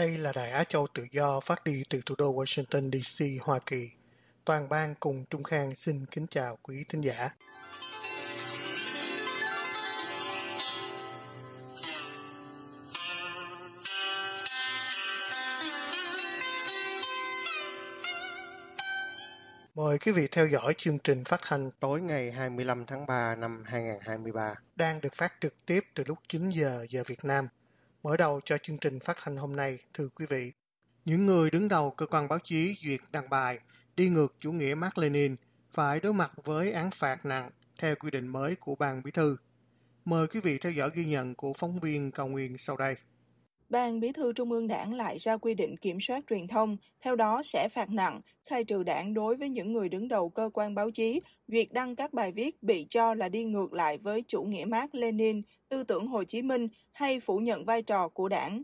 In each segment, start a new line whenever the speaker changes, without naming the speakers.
Đây là Đài Á Châu Tự Do phát đi từ thủ đô Washington DC, Hoa Kỳ. Toàn ban cùng Trung Khang xin kính chào quý thính giả. Mời quý vị theo dõi chương trình phát hành tối ngày 25 tháng 3 năm 2023 đang được phát trực tiếp từ lúc 9 giờ giờ Việt Nam. Mở đầu cho chương trình phát hành hôm nay, thưa quý vị, những người đứng đầu cơ quan báo chí duyệt đăng bài đi ngược chủ nghĩa Mark Lenin phải đối mặt với án phạt nặng theo quy định mới của ban bí thư. Mời quý vị theo dõi ghi nhận của phóng viên Cao Nguyên sau đây.
Ban Bí thư Trung ương Đảng lại ra quy định kiểm soát truyền thông, theo đó sẽ phạt nặng, khai trừ đảng đối với những người đứng đầu cơ quan báo chí, duyệt đăng các bài viết bị cho là đi ngược lại với chủ nghĩa Mark Lenin, tư tưởng Hồ Chí Minh hay phủ nhận vai trò của đảng.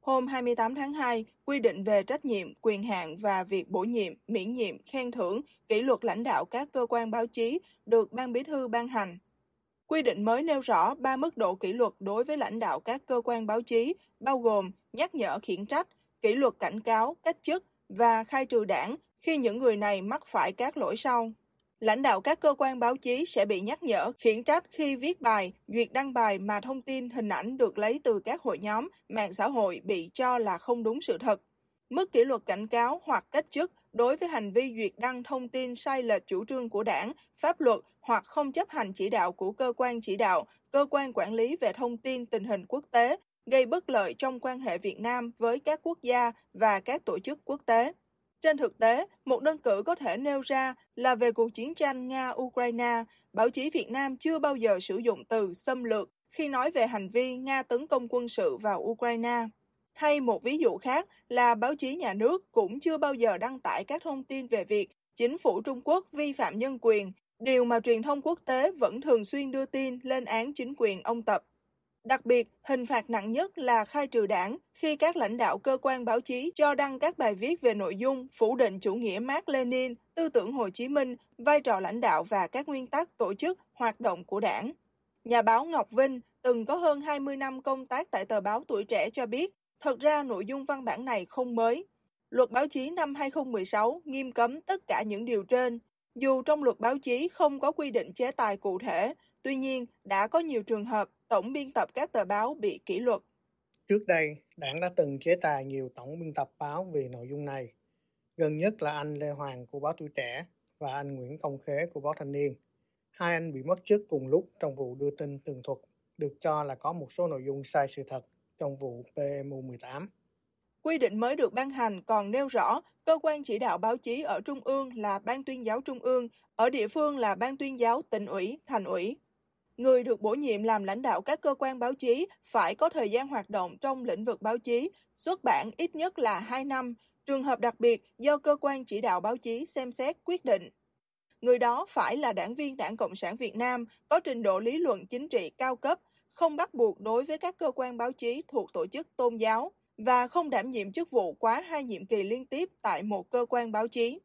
Hôm 28 tháng 2, quy định về trách nhiệm, quyền hạn và việc bổ nhiệm, miễn nhiệm, khen thưởng, kỷ luật lãnh đạo các cơ quan báo chí được Ban Bí thư ban hành. Quy định mới nêu rõ ba mức độ kỷ luật đối với lãnh đạo các cơ quan báo chí, bao gồm nhắc nhở khiển trách, kỷ luật cảnh cáo, cách chức và khai trừ đảng khi những người này mắc phải các lỗi sau. Lãnh đạo các cơ quan báo chí sẽ bị nhắc nhở, khiển trách khi viết bài, duyệt đăng bài mà thông tin hình ảnh được lấy từ các hội nhóm, mạng xã hội bị cho là không đúng sự thật. Mức kỷ luật cảnh cáo hoặc cách chức đối với hành vi duyệt đăng thông tin sai lệch chủ trương của đảng, pháp luật hoặc không chấp hành chỉ đạo của cơ quan chỉ đạo, cơ quan quản lý về thông tin tình hình quốc tế, gây bất lợi trong quan hệ Việt Nam với các quốc gia và các tổ chức quốc tế. Trên thực tế, một đơn cử có thể nêu ra là về cuộc chiến tranh Nga-Ukraine, báo chí Việt Nam chưa bao giờ sử dụng từ xâm lược khi nói về hành vi Nga tấn công quân sự vào Ukraine. Hay một ví dụ khác là báo chí nhà nước cũng chưa bao giờ đăng tải các thông tin về việc chính phủ Trung Quốc vi phạm nhân quyền, điều mà truyền thông quốc tế vẫn thường xuyên đưa tin lên án chính quyền ông Tập. Đặc biệt, hình phạt nặng nhất là khai trừ đảng khi các lãnh đạo cơ quan báo chí cho đăng các bài viết về nội dung phủ định chủ nghĩa Mark Lenin, tư tưởng Hồ Chí Minh, vai trò lãnh đạo và các nguyên tắc tổ chức, hoạt động của đảng. Nhà báo Ngọc Vinh từng có hơn 20 năm công tác tại tờ báo Tuổi Trẻ cho biết, thật ra nội dung văn bản này không mới. Luật báo chí năm 2016 nghiêm cấm tất cả những điều trên, dù trong luật báo chí không có quy định chế tài cụ thể, tuy nhiên đã có nhiều trường hợp tổng biên tập các tờ báo bị kỷ luật.
Trước đây, đảng đã từng chế tài nhiều tổng biên tập báo vì nội dung này. Gần nhất là anh Lê Hoàng của báo Tuổi Trẻ và anh Nguyễn Công Khế của báo Thanh niên. Hai anh bị mất chức cùng lúc trong vụ đưa tin tường thuật, được cho là có một số nội dung sai sự thật trong vụ PMU 18.
Quy định mới được ban hành còn nêu rõ cơ quan chỉ đạo báo chí ở Trung ương là Ban tuyên giáo Trung ương, ở địa phương là Ban tuyên giáo tỉnh ủy, thành ủy. Người được bổ nhiệm làm lãnh đạo các cơ quan báo chí phải có thời gian hoạt động trong lĩnh vực báo chí, xuất bản ít nhất là 2 năm, trường hợp đặc biệt do cơ quan chỉ đạo báo chí xem xét quyết định. Người đó phải là đảng viên Đảng Cộng sản Việt Nam, có trình độ lý luận chính trị cao cấp, không bắt buộc đối với các cơ quan báo chí thuộc tổ chức tôn giáo và không đảm nhiệm chức vụ quá hai nhiệm kỳ liên tiếp tại một cơ quan báo chí.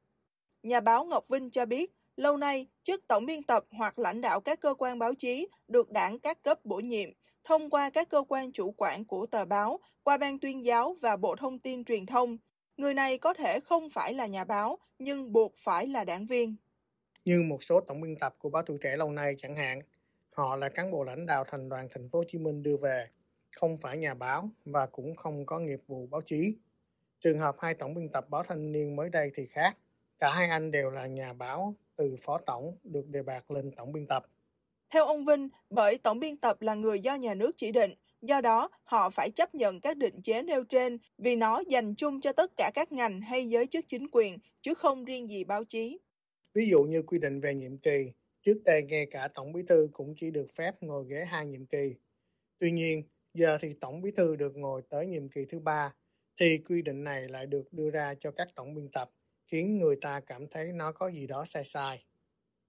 Nhà báo Ngọc Vinh cho biết, lâu nay, chức tổng biên tập hoặc lãnh đạo các cơ quan báo chí được đảng các cấp bổ nhiệm thông qua các cơ quan chủ quản của tờ báo, qua ban tuyên giáo và Bộ Thông tin Truyền thông. Người này có thể không phải là nhà báo, nhưng buộc phải là đảng viên.
Như một số tổng biên tập của báo Tuổi Trẻ lâu nay chẳng hạn, họ là cán bộ lãnh đạo thành đoàn thành phố Hồ Chí Minh đưa về, không phải nhà báo và cũng không có nghiệp vụ báo chí. Trường hợp hai tổng biên tập báo Thanh niên mới đây thì khác. Cả hai anh đều là nhà báo từ phó tổng được đề bạt lên tổng biên tập.
Theo ông Vinh, bởi tổng biên tập là người do nhà nước chỉ định, do đó họ phải chấp nhận các định chế nêu trên vì nó dành chung cho tất cả các ngành hay giới chức chính quyền, chứ không riêng gì báo chí.
Ví dụ như quy định về nhiệm kỳ, Trước đây ngay cả Tổng Bí thư cũng chỉ được phép ngồi ghế hai nhiệm kỳ. Tuy nhiên, giờ thì Tổng Bí thư được ngồi tới nhiệm kỳ thứ ba, thì quy định này lại được đưa ra cho các tổng biên tập, khiến người ta cảm thấy nó có gì đó sai sai.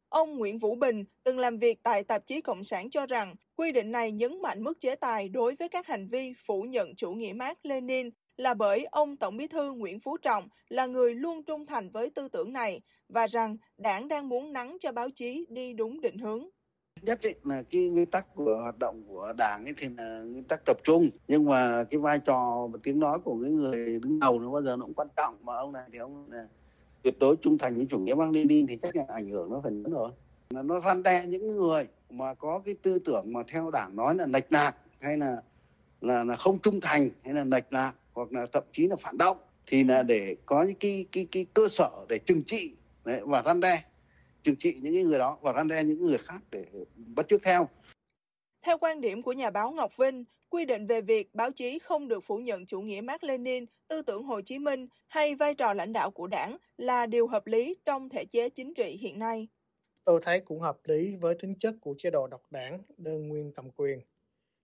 Ông Nguyễn Vũ Bình từng làm việc tại tạp chí Cộng sản cho rằng quy định này nhấn mạnh mức chế tài đối với các hành vi phủ nhận chủ nghĩa Mark Lenin là bởi ông Tổng bí thư Nguyễn Phú Trọng là người luôn trung thành với tư tưởng này và rằng đảng đang muốn nắng cho báo chí đi đúng định hướng.
Nhất định là cái nguyên tắc của hoạt động của đảng ấy thì là nguyên tắc tập trung. Nhưng mà cái vai trò và tiếng nói của cái người đứng đầu nó bao giờ nó cũng quan trọng. Mà ông này thì ông là tuyệt đối trung thành với chủ nghĩa Mác Lênin thì chắc là ảnh hưởng nó phần lớn rồi. Là nó răn đe những người mà có cái tư tưởng mà theo đảng nói là lệch lạc hay là là là không trung thành hay là lệch lạc hoặc là thậm chí là phản động thì là để có những cái cái cái cơ sở để trừng trị đấy, và răn đe trừng trị những người đó và răn đe những người khác để bắt chước theo.
Theo quan điểm của nhà báo Ngọc Vinh, quy định về việc báo chí không được phủ nhận chủ nghĩa Mác Lênin, tư tưởng Hồ Chí Minh hay vai trò lãnh đạo của đảng là điều hợp lý trong thể chế chính trị hiện nay.
Tôi thấy cũng hợp lý với tính chất của chế độ độc đảng, đơn nguyên cầm quyền.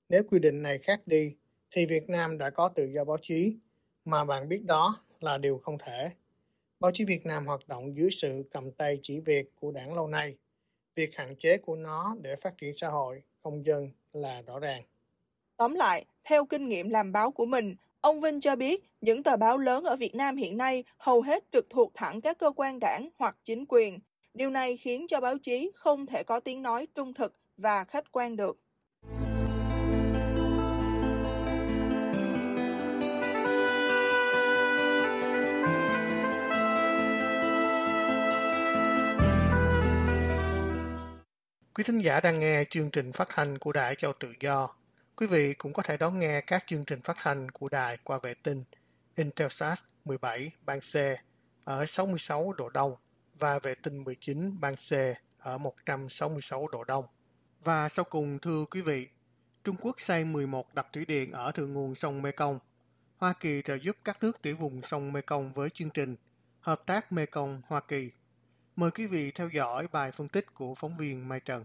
Nếu quy định này khác đi, thì Việt Nam đã có tự do báo chí, mà bạn biết đó là điều không thể. Báo chí Việt Nam hoạt động dưới sự cầm tay chỉ việc của đảng lâu nay. Việc hạn chế của nó để phát triển xã hội, công dân là rõ ràng.
Tóm lại, theo kinh nghiệm làm báo của mình, ông Vinh cho biết những tờ báo lớn ở Việt Nam hiện nay hầu hết trực thuộc thẳng các cơ quan đảng hoặc chính quyền. Điều này khiến cho báo chí không thể có tiếng nói trung thực và khách quan được.
Quý thính giả đang nghe chương trình phát thanh của Đài Châu Tự Do. Quý vị cũng có thể đón nghe các chương trình phát thanh của đài qua vệ tinh Intelsat 17 ban C ở 66 độ Đông và vệ tinh 19 ban C ở 166 độ Đông. Và sau cùng thưa quý vị, Trung Quốc xây 11 đập thủy điện ở thượng nguồn sông Mekong. Hoa Kỳ trợ giúp các nước tiểu vùng sông Mekong với chương trình Hợp tác Mekong Hoa Kỳ Mời quý vị theo dõi bài phân tích của phóng viên Mai Trần.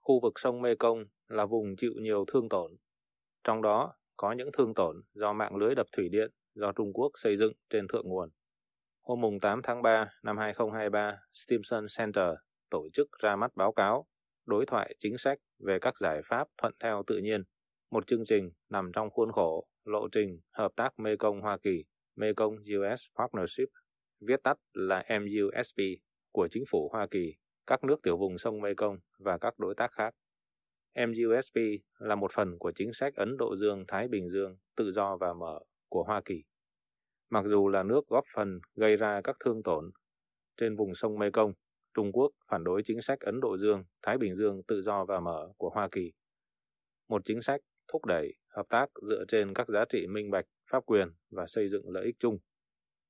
Khu vực sông Mekong là vùng chịu nhiều thương tổn. Trong đó có những thương tổn do mạng lưới đập thủy điện do Trung Quốc xây dựng trên thượng nguồn. Hôm mùng 8 tháng 3 năm 2023, Stimson Center tổ chức ra mắt báo cáo đối thoại chính sách về các giải pháp thuận theo tự nhiên, một chương trình nằm trong khuôn khổ lộ trình hợp tác Mekong Hoa Kỳ, Mekong US Partnership, viết tắt là MUSP của chính phủ Hoa Kỳ, các nước tiểu vùng sông Mekong và các đối tác khác. MUSP là một phần của chính sách Ấn Độ Dương-Thái Bình Dương tự do và mở của Hoa Kỳ. Mặc dù là nước góp phần gây ra các thương tổn trên vùng sông Mekong, Trung Quốc phản đối chính sách Ấn Độ Dương, Thái Bình Dương tự do và mở của Hoa Kỳ. Một chính sách thúc đẩy hợp tác dựa trên các giá trị minh bạch, pháp quyền và xây dựng lợi ích chung.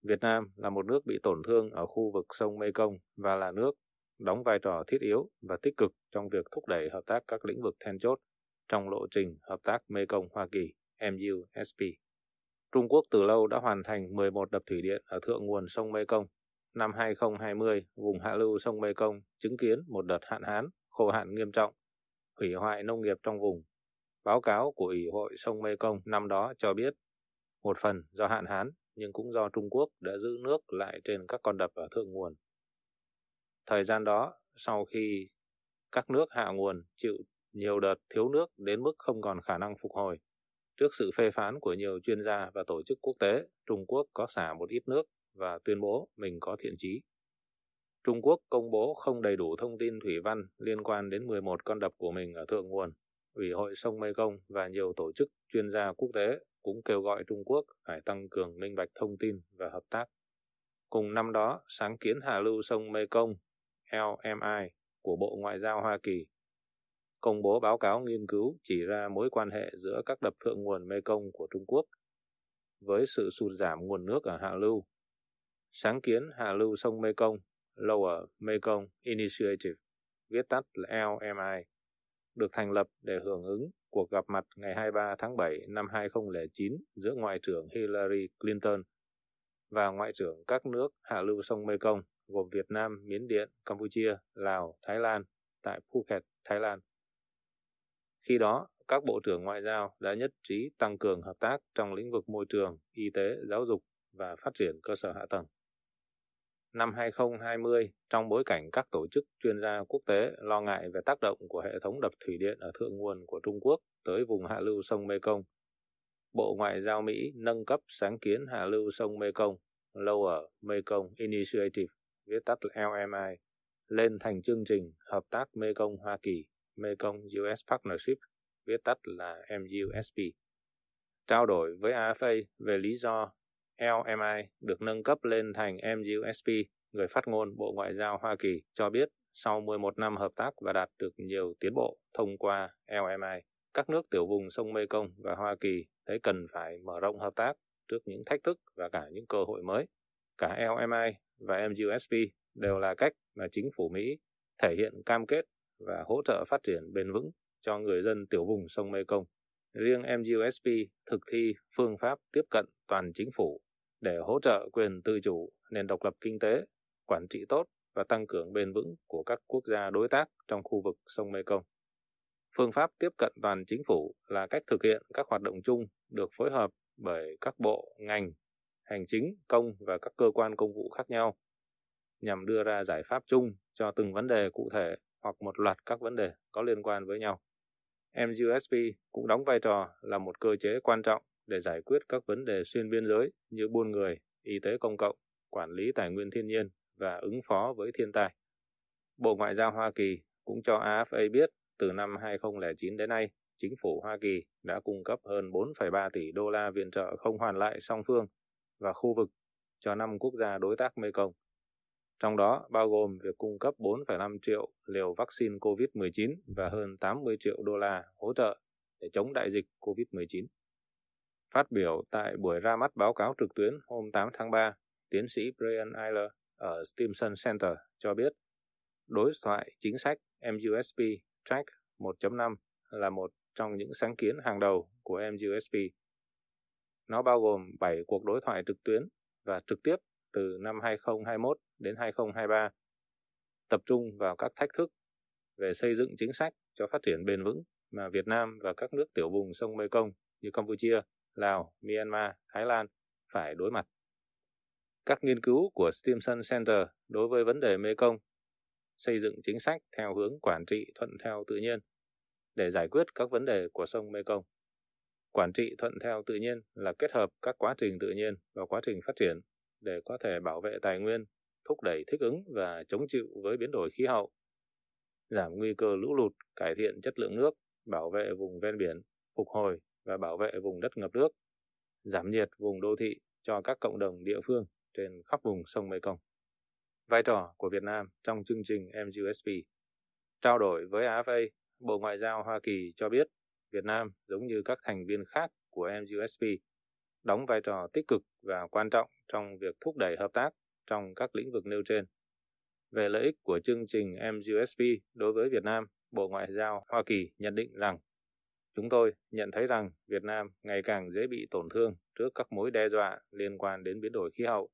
Việt Nam là một nước bị tổn thương ở khu vực sông Mekong và là nước đóng vai trò thiết yếu và tích cực trong việc thúc đẩy hợp tác các lĩnh vực then chốt trong lộ trình hợp tác Mekong Hoa Kỳ MUSP. Trung Quốc từ lâu đã hoàn thành 11 đập thủy điện ở thượng nguồn sông Mekong. Năm 2020, vùng hạ lưu sông Mekong chứng kiến một đợt hạn hán, khô hạn nghiêm trọng, hủy hoại nông nghiệp trong vùng. Báo cáo của Ủy hội sông Mekong năm đó cho biết, một phần do hạn hán nhưng cũng do Trung Quốc đã giữ nước lại trên các con đập ở thượng nguồn. Thời gian đó, sau khi các nước hạ nguồn chịu nhiều đợt thiếu nước đến mức không còn khả năng phục hồi, trước sự phê phán của nhiều chuyên gia và tổ chức quốc tế, Trung Quốc có xả một ít nước và tuyên bố mình có thiện chí. Trung Quốc công bố không đầy đủ thông tin thủy văn liên quan đến 11 con đập của mình ở thượng nguồn. Ủy hội sông Mekong và nhiều tổ chức chuyên gia quốc tế cũng kêu gọi Trung Quốc phải tăng cường minh bạch thông tin và hợp tác. Cùng năm đó, sáng kiến hạ lưu sông Mekong, LMI, của Bộ Ngoại giao Hoa Kỳ, công bố báo cáo nghiên cứu chỉ ra mối quan hệ giữa các đập thượng nguồn Mekong của Trung Quốc với sự sụt giảm nguồn nước ở hạ lưu. Sáng kiến hạ lưu sông Mekong, Lower Mekong Initiative, viết tắt là LMI, được thành lập để hưởng ứng cuộc gặp mặt ngày 23 tháng 7 năm 2009 giữa Ngoại trưởng Hillary Clinton và Ngoại trưởng các nước hạ lưu sông Mekong gồm Việt Nam, Miến Điện, Campuchia, Lào, Thái Lan, tại Phuket, Thái Lan. Khi đó, các bộ trưởng ngoại giao đã nhất trí tăng cường hợp tác trong lĩnh vực môi trường, y tế, giáo dục và phát triển cơ sở hạ tầng. Năm 2020, trong bối cảnh các tổ chức chuyên gia quốc tế lo ngại về tác động của hệ thống đập thủy điện ở thượng nguồn của Trung Quốc tới vùng hạ lưu sông Mekong, Bộ Ngoại giao Mỹ nâng cấp sáng kiến hạ lưu sông Mekong Lower Mekong Initiative, viết tắt LMI, lên thành chương trình hợp tác Mekong Hoa Kỳ, Mekong US Partnership, viết tắt là MUSP. Trao đổi với AFA về lý do LMI được nâng cấp lên thành MUSP, người phát ngôn Bộ Ngoại giao Hoa Kỳ cho biết sau 11 năm hợp tác và đạt được nhiều tiến bộ thông qua LMI, các nước tiểu vùng sông Mekong và Hoa Kỳ thấy cần phải mở rộng hợp tác trước những thách thức và cả những cơ hội mới. Cả LMI và MUSP đều là cách mà chính phủ Mỹ thể hiện cam kết và hỗ trợ phát triển bền vững cho người dân tiểu vùng sông Mekong. Riêng MUSP thực thi phương pháp tiếp cận toàn chính phủ để hỗ trợ quyền tự chủ, nền độc lập kinh tế, quản trị tốt và tăng cường bền vững của các quốc gia đối tác trong khu vực sông Mekong. Phương pháp tiếp cận toàn chính phủ là cách thực hiện các hoạt động chung được phối hợp bởi các bộ, ngành, hành chính, công và các cơ quan công vụ khác nhau nhằm đưa ra giải pháp chung cho từng vấn đề cụ thể hoặc một loạt các vấn đề có liên quan với nhau. MUSP cũng đóng vai trò là một cơ chế quan trọng để giải quyết các vấn đề xuyên biên giới như buôn người, y tế công cộng, quản lý tài nguyên thiên nhiên và ứng phó với thiên tai. Bộ Ngoại giao Hoa Kỳ cũng cho AFA biết từ năm 2009 đến nay, chính phủ Hoa Kỳ đã cung cấp hơn 4,3 tỷ đô la viện trợ không hoàn lại song phương và khu vực cho 5 quốc gia đối tác Mekong. Trong đó bao gồm việc cung cấp 4,5 triệu liều vaccine COVID-19 và hơn 80 triệu đô la hỗ trợ để chống đại dịch COVID-19. Phát biểu tại buổi ra mắt báo cáo trực tuyến hôm 8 tháng 3, tiến sĩ Brian Eiler ở Stimson Center cho biết đối thoại chính sách MUSP Track 1.5 là một trong những sáng kiến hàng đầu của MUSP. Nó bao gồm 7 cuộc đối thoại trực tuyến và trực tiếp từ năm 2021 đến 2023, tập trung vào các thách thức về xây dựng chính sách cho phát triển bền vững mà Việt Nam và các nước tiểu vùng sông Mekong như Campuchia, Lào, Myanmar, Thái Lan phải đối mặt. Các nghiên cứu của Stimson Center đối với vấn đề Mekong xây dựng chính sách theo hướng quản trị thuận theo tự nhiên để giải quyết các vấn đề của sông Mekong. Quản trị thuận theo tự nhiên là kết hợp các quá trình tự nhiên và quá trình phát triển để có thể bảo vệ tài nguyên, thúc đẩy thích ứng và chống chịu với biến đổi khí hậu, giảm nguy cơ lũ lụt, cải thiện chất lượng nước, bảo vệ vùng ven biển, phục hồi và bảo vệ vùng đất ngập nước, giảm nhiệt vùng đô thị cho các cộng đồng địa phương trên khắp vùng sông Mekong. Vai trò của Việt Nam trong chương trình MUSP Trao đổi với AFA, Bộ Ngoại giao Hoa Kỳ cho biết Việt Nam, giống như các thành viên khác của MUSP, đóng vai trò tích cực và quan trọng trong việc thúc đẩy hợp tác trong các lĩnh vực nêu trên. Về lợi ích của chương trình MUSP đối với Việt Nam, Bộ Ngoại giao Hoa Kỳ nhận định rằng Chúng tôi nhận thấy rằng Việt Nam ngày càng dễ bị tổn thương trước các mối đe dọa liên quan đến biến đổi khí hậu.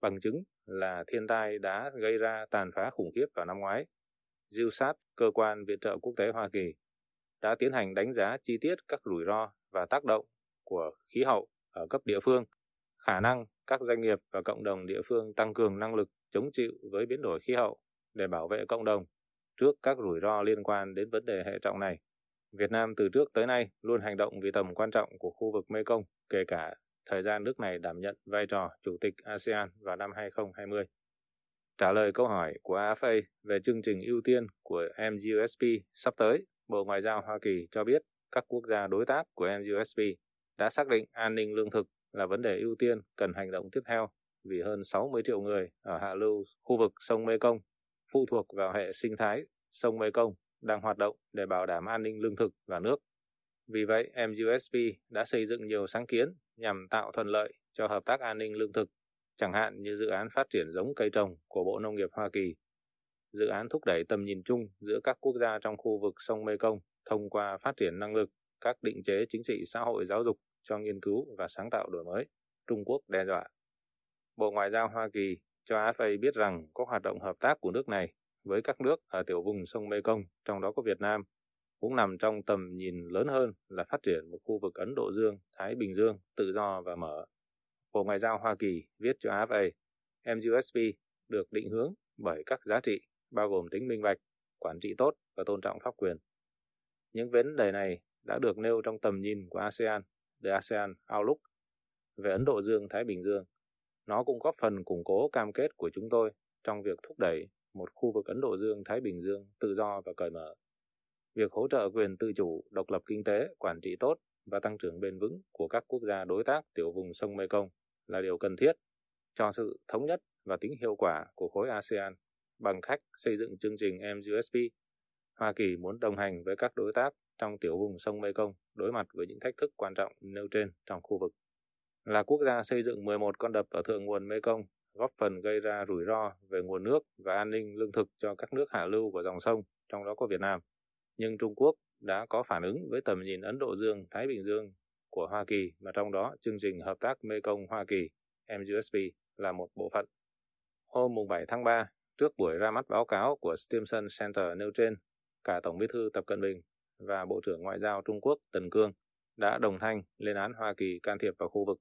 Bằng chứng là thiên tai đã gây ra tàn phá khủng khiếp vào năm ngoái. GILSAT, cơ quan viện trợ quốc tế Hoa Kỳ, đã tiến hành đánh giá chi tiết các rủi ro và tác động của khí hậu ở cấp địa phương, khả năng các doanh nghiệp và cộng đồng địa phương tăng cường năng lực chống chịu với biến đổi khí hậu để bảo vệ cộng đồng trước các rủi ro liên quan đến vấn đề hệ trọng này. Việt Nam từ trước tới nay luôn hành động vì tầm quan trọng của khu vực Mekong, kể cả thời gian nước này đảm nhận vai trò Chủ tịch ASEAN vào năm 2020. Trả lời câu hỏi của AFA về chương trình ưu tiên của MUSP sắp tới, Bộ Ngoại giao Hoa Kỳ cho biết các quốc gia đối tác của MUSP đã xác định an ninh lương thực là vấn đề ưu tiên cần hành động tiếp theo vì hơn 60 triệu người ở hạ lưu khu vực sông Mekong phụ thuộc vào hệ sinh thái sông Mekong đang hoạt động để bảo đảm an ninh lương thực và nước. Vì vậy, MUSP đã xây dựng nhiều sáng kiến nhằm tạo thuận lợi cho hợp tác an ninh lương thực, chẳng hạn như dự án phát triển giống cây trồng của Bộ Nông nghiệp Hoa Kỳ, dự án thúc đẩy tầm nhìn chung giữa các quốc gia trong khu vực sông Mekong thông qua phát triển năng lực, các định chế chính trị xã hội giáo dục cho nghiên cứu và sáng tạo đổi mới. Trung Quốc đe dọa. Bộ Ngoại giao Hoa Kỳ cho AFA biết rằng các hoạt động hợp tác của nước này với các nước ở tiểu vùng sông Mekong, trong đó có Việt Nam, cũng nằm trong tầm nhìn lớn hơn là phát triển một khu vực Ấn Độ Dương, Thái Bình Dương tự do và mở. Bộ Ngoại giao Hoa Kỳ viết cho AFA, MUSP được định hướng bởi các giá trị bao gồm tính minh bạch, quản trị tốt và tôn trọng pháp quyền. Những vấn đề này đã được nêu trong tầm nhìn của ASEAN, The ASEAN Outlook, về Ấn Độ Dương-Thái Bình Dương. Nó cũng góp phần củng cố cam kết của chúng tôi trong việc thúc đẩy một khu vực Ấn Độ Dương-Thái Bình Dương tự do và cởi mở. Việc hỗ trợ quyền tự chủ, độc lập kinh tế, quản trị tốt và tăng trưởng bền vững của các quốc gia đối tác tiểu vùng sông Mekong là điều cần thiết cho sự thống nhất và tính hiệu quả của khối ASEAN bằng cách xây dựng chương trình MUSP. Hoa Kỳ muốn đồng hành với các đối tác trong tiểu vùng sông Mekong đối mặt với những thách thức quan trọng nêu trên trong khu vực. Là quốc gia xây dựng 11 con đập ở thượng nguồn Mekong, góp phần gây ra rủi ro về nguồn nước và an ninh lương thực cho các nước hạ lưu của dòng sông, trong đó có Việt Nam. Nhưng Trung Quốc đã có phản ứng với tầm nhìn Ấn Độ Dương-Thái Bình Dương của Hoa Kỳ mà trong đó chương trình hợp tác Mekong Hoa Kỳ MUSP là một bộ phận. Hôm 7 tháng 3, trước buổi ra mắt báo cáo của Stimson Center nêu trên, cả Tổng bí thư Tập Cận Bình và Bộ trưởng Ngoại giao Trung Quốc Tần Cương đã đồng thanh lên án Hoa Kỳ can thiệp vào khu vực.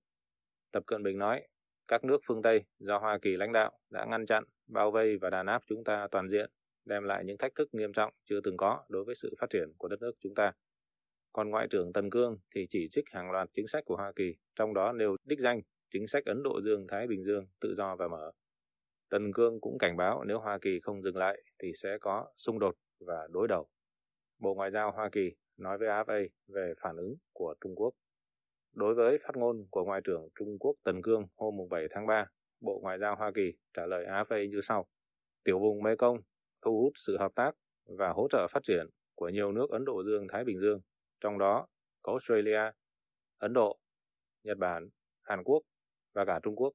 Tập Cận Bình nói, các nước phương Tây do Hoa Kỳ lãnh đạo đã ngăn chặn, bao vây và đàn áp chúng ta toàn diện, đem lại những thách thức nghiêm trọng chưa từng có đối với sự phát triển của đất nước chúng ta. Còn Ngoại trưởng Tần Cương thì chỉ trích hàng loạt chính sách của Hoa Kỳ, trong đó nêu đích danh chính sách Ấn Độ Dương-Thái Bình Dương tự do và mở. Tần Cương cũng cảnh báo nếu Hoa Kỳ không dừng lại thì sẽ có xung đột và đối đầu. Bộ Ngoại giao Hoa Kỳ nói với AFA về phản ứng của Trung Quốc. Đối với phát ngôn của Ngoại trưởng Trung Quốc Tần Cương hôm 7 tháng 3, Bộ Ngoại giao Hoa Kỳ trả lời AFA như sau. Tiểu vùng Mekong thu hút sự hợp tác và hỗ trợ phát triển của nhiều nước Ấn Độ Dương-Thái Bình Dương, trong đó có Australia, Ấn Độ, Nhật Bản, Hàn Quốc và cả Trung Quốc.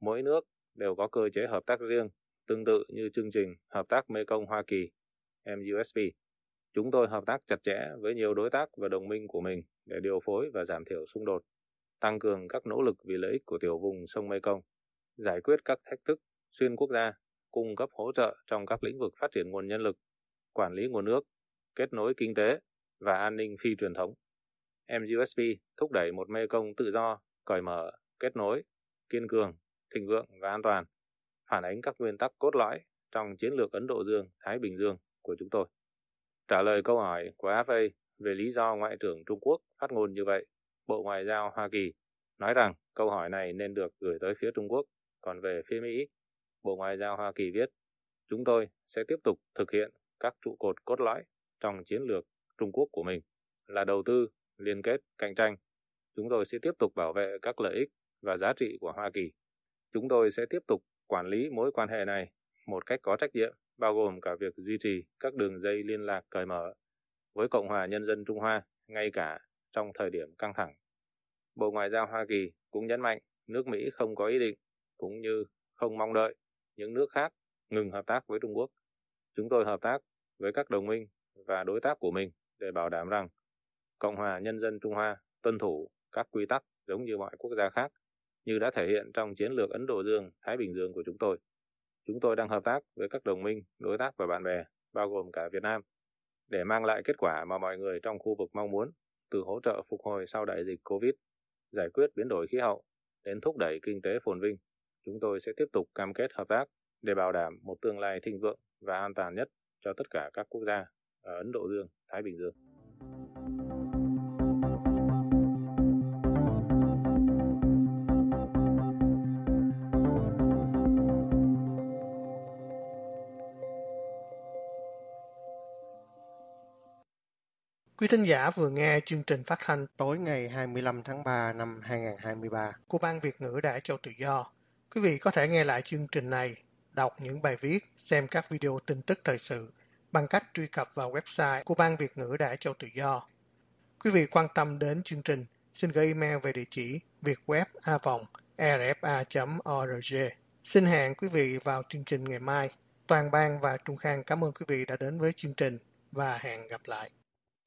Mỗi nước đều có cơ chế hợp tác riêng, tương tự như chương trình Hợp tác Mekong Hoa Kỳ, MUSP. Chúng tôi hợp tác chặt chẽ với nhiều đối tác và đồng minh của mình để điều phối và giảm thiểu xung đột, tăng cường các nỗ lực vì lợi ích của tiểu vùng sông Mekong, giải quyết các thách thức xuyên quốc gia, cung cấp hỗ trợ trong các lĩnh vực phát triển nguồn nhân lực, quản lý nguồn nước, kết nối kinh tế và an ninh phi truyền thống. MUSP thúc đẩy một Mekong tự do, cởi mở, kết nối, kiên cường, thịnh vượng và an toàn, phản ánh các nguyên tắc cốt lõi trong chiến lược Ấn Độ Dương-Thái Bình Dương của chúng tôi. Trả lời câu hỏi của AFA về lý do Ngoại trưởng Trung Quốc phát ngôn như vậy, Bộ Ngoại giao Hoa Kỳ nói rằng câu hỏi này nên được gửi tới phía Trung Quốc, còn về phía Mỹ, Bộ Ngoại giao Hoa Kỳ viết, chúng tôi sẽ tiếp tục thực hiện các trụ cột cốt lõi trong chiến lược Trung Quốc của mình là đầu tư, liên kết, cạnh tranh. Chúng tôi sẽ tiếp tục bảo vệ các lợi ích và giá trị của Hoa Kỳ. Chúng tôi sẽ tiếp tục quản lý mối quan hệ này một cách có trách nhiệm, bao gồm cả việc duy trì các đường dây liên lạc cởi mở với Cộng hòa Nhân dân Trung Hoa, ngay cả trong thời điểm căng thẳng. Bộ Ngoại giao Hoa Kỳ cũng nhấn mạnh nước Mỹ không có ý định, cũng như không mong đợi những nước khác ngừng hợp tác với Trung Quốc. Chúng tôi hợp tác với các đồng minh và đối tác của mình để bảo đảm rằng Cộng hòa Nhân dân Trung Hoa tuân thủ các quy tắc giống như mọi quốc gia khác, như đã thể hiện trong chiến lược Ấn Độ Dương, Thái Bình Dương của chúng tôi. Chúng tôi đang hợp tác với các đồng minh, đối tác và bạn bè, bao gồm cả Việt Nam, để mang lại kết quả mà mọi người trong khu vực mong muốn, từ hỗ trợ phục hồi sau đại dịch COVID, giải quyết biến đổi khí hậu, đến thúc đẩy kinh tế phồn vinh. Chúng tôi sẽ tiếp tục cam kết hợp tác để bảo đảm một tương lai thịnh vượng và an toàn nhất cho tất cả các quốc gia ở Ấn Độ Dương, Thái Bình Dương.
Quý thính giả vừa nghe chương trình phát thanh tối ngày 25 tháng 3 năm 2023 của Ban Việt ngữ Đài Châu Tự Do. Quý vị có thể nghe lại chương trình này, đọc những bài viết, xem các video tin tức thời sự bằng cách truy cập vào website của Ban Việt ngữ Đài Châu Tự Do. Quý vị quan tâm đến chương trình, xin gửi email về địa chỉ vietweb.rfa.org. Xin hẹn quý vị vào chương trình ngày mai. Toàn ban và Trung Khang cảm ơn quý vị đã đến với chương trình và hẹn gặp lại.